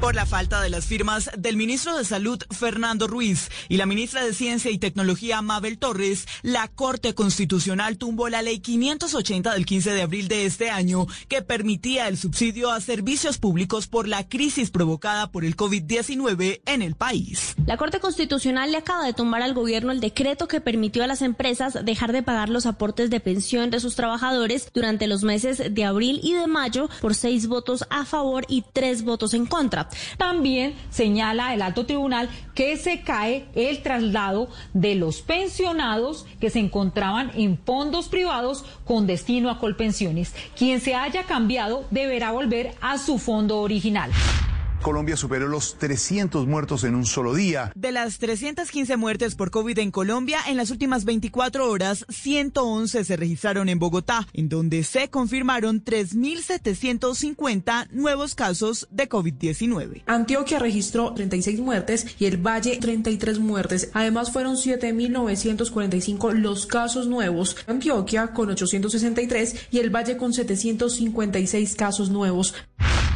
Por la falta de las firmas del ministro de Salud, Fernando Ruiz, y la ministra de Ciencia y Tecnología, Mabel Torres, la Corte Constitucional tumbó la ley 580 del 15 de abril de este año que permitía el subsidio a servicios públicos por la crisis provocada por el COVID-19 en el país. La Corte Constitucional le acaba de tumbar al gobierno el decreto que permitió a las empresas dejar de pagar los aportes de pensión de sus trabajadores durante los meses de abril y de mayo por seis votos a favor y tres votos en contra. También señala el alto tribunal que se cae el traslado de los pensionados que se encontraban en fondos privados con destino a Colpensiones. Quien se haya cambiado deberá volver a su fondo original. Colombia superó los 300 muertos en un solo día. De las 315 muertes por COVID en Colombia, en las últimas 24 horas, 111 se registraron en Bogotá, en donde se confirmaron 3.750 nuevos casos de COVID-19. Antioquia registró 36 muertes y el Valle 33 muertes. Además, fueron 7.945 los casos nuevos. Antioquia con 863 y el Valle con 756 casos nuevos.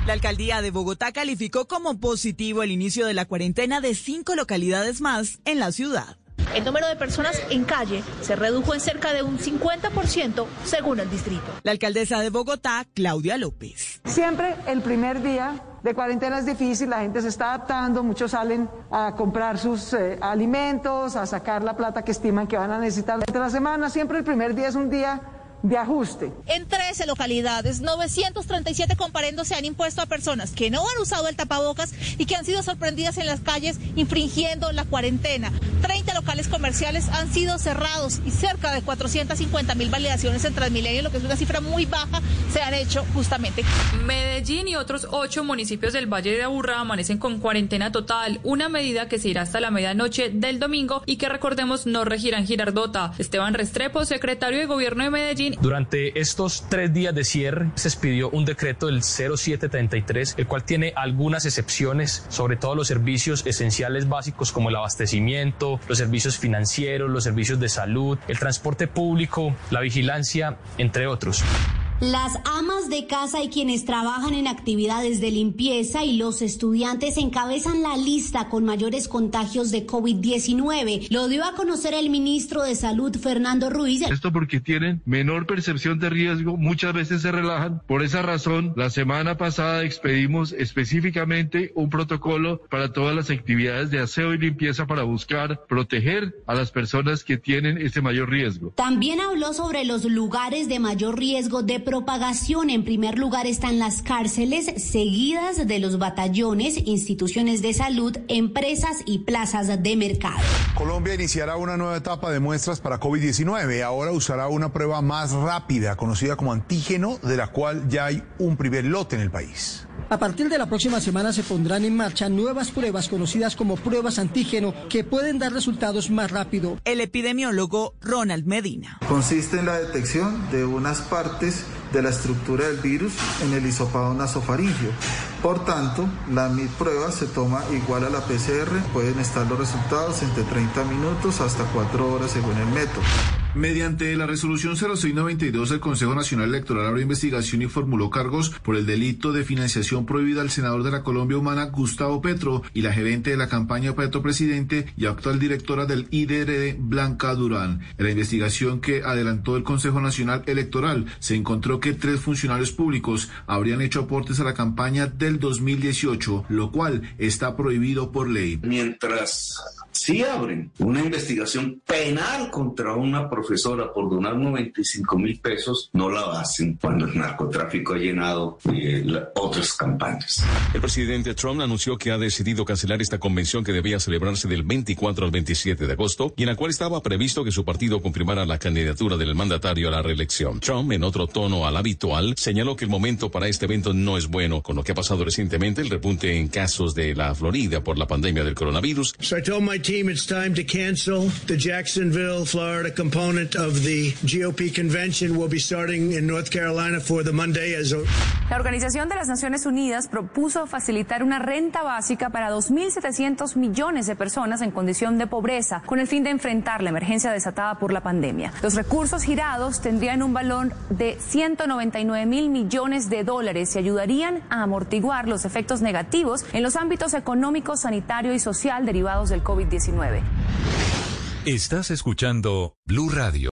La alcaldía de Bogotá calificó como positivo el inicio de la cuarentena de cinco localidades más en la ciudad. El número de personas en calle se redujo en cerca de un 50% según el distrito. La alcaldesa de Bogotá, Claudia López. Siempre el primer día de cuarentena es difícil, la gente se está adaptando, muchos salen a comprar sus eh, alimentos, a sacar la plata que estiman que van a necesitar durante la semana. Siempre el primer día es un día de ajuste. En 13 localidades, 937 comparendos se han impuesto a personas que no han usado el tapabocas y que han sido sorprendidas en las calles infringiendo la cuarentena. 30 locales comerciales han sido cerrados y cerca de 450 mil validaciones en Transmilenio, lo que es una cifra muy baja, se han hecho justamente. Medellín y otros ocho municipios del Valle de Aburrá amanecen con cuarentena total, una medida que se irá hasta la medianoche del domingo y que recordemos no regirá en Girardota. Esteban Restrepo, secretario de Gobierno de Medellín, durante estos tres días de cierre se expidió un decreto del 0733, el cual tiene algunas excepciones, sobre todo los servicios esenciales básicos como el abastecimiento, los servicios financieros, los servicios de salud, el transporte público, la vigilancia, entre otros. Las amas de casa y quienes trabajan en actividades de limpieza y los estudiantes encabezan la lista con mayores contagios de COVID-19. Lo dio a conocer el ministro de Salud, Fernando Ruiz. Esto porque tienen menor percepción de riesgo, muchas veces se relajan. Por esa razón, la semana pasada expedimos específicamente un protocolo para todas las actividades de aseo y limpieza para buscar proteger a las personas que tienen ese mayor riesgo. También habló sobre los lugares de mayor riesgo de propagación. En primer lugar están las cárceles, seguidas de los batallones, instituciones de salud, empresas y plazas de mercado. Colombia iniciará una nueva etapa de muestras para COVID-19. Ahora usará una prueba más rápida, conocida como antígeno, de la cual ya hay un primer lote en el país. A partir de la próxima semana se pondrán en marcha nuevas pruebas conocidas como pruebas antígeno que pueden dar resultados más rápido. El epidemiólogo Ronald Medina. Consiste en la detección de unas partes de la estructura del virus en el hisopado nasofaringio. Por tanto, la prueba se toma igual a la PCR, pueden estar los resultados entre 30 minutos hasta 4 horas según el método. Mediante la resolución 0692, el Consejo Nacional Electoral abrió investigación y formuló cargos por el delito de financiación prohibida al senador de la Colombia Humana, Gustavo Petro, y la gerente de la campaña Petro Presidente y actual directora del IDRD, Blanca Durán. En la investigación que adelantó el Consejo Nacional Electoral, se encontró que tres funcionarios públicos habrían hecho aportes a la campaña del 2018, lo cual está prohibido por ley. Mientras si abren una investigación penal contra una profesora por donar 95 mil pesos, no la hacen cuando el narcotráfico ha llenado eh, otras campañas. El presidente Trump anunció que ha decidido cancelar esta convención que debía celebrarse del 24 al 27 de agosto y en la cual estaba previsto que su partido confirmara la candidatura del mandatario a la reelección. Trump, en otro tono al habitual, señaló que el momento para este evento no es bueno, con lo que ha pasado recientemente el repunte en casos de la Florida por la pandemia del coronavirus. team it's time to cancel the Jacksonville, Florida component of the GOP convention. Be starting in North Carolina for the Monday as a... La Organización de las Naciones Unidas propuso facilitar una renta básica para 2.700 millones de personas en condición de pobreza, con el fin de enfrentar la emergencia desatada por la pandemia. Los recursos girados tendrían un valor de 199 mil millones de dólares y ayudarían a amortiguar los efectos negativos en los ámbitos económico, sanitario y social derivados del COVID-19. Estás escuchando Blue Radio.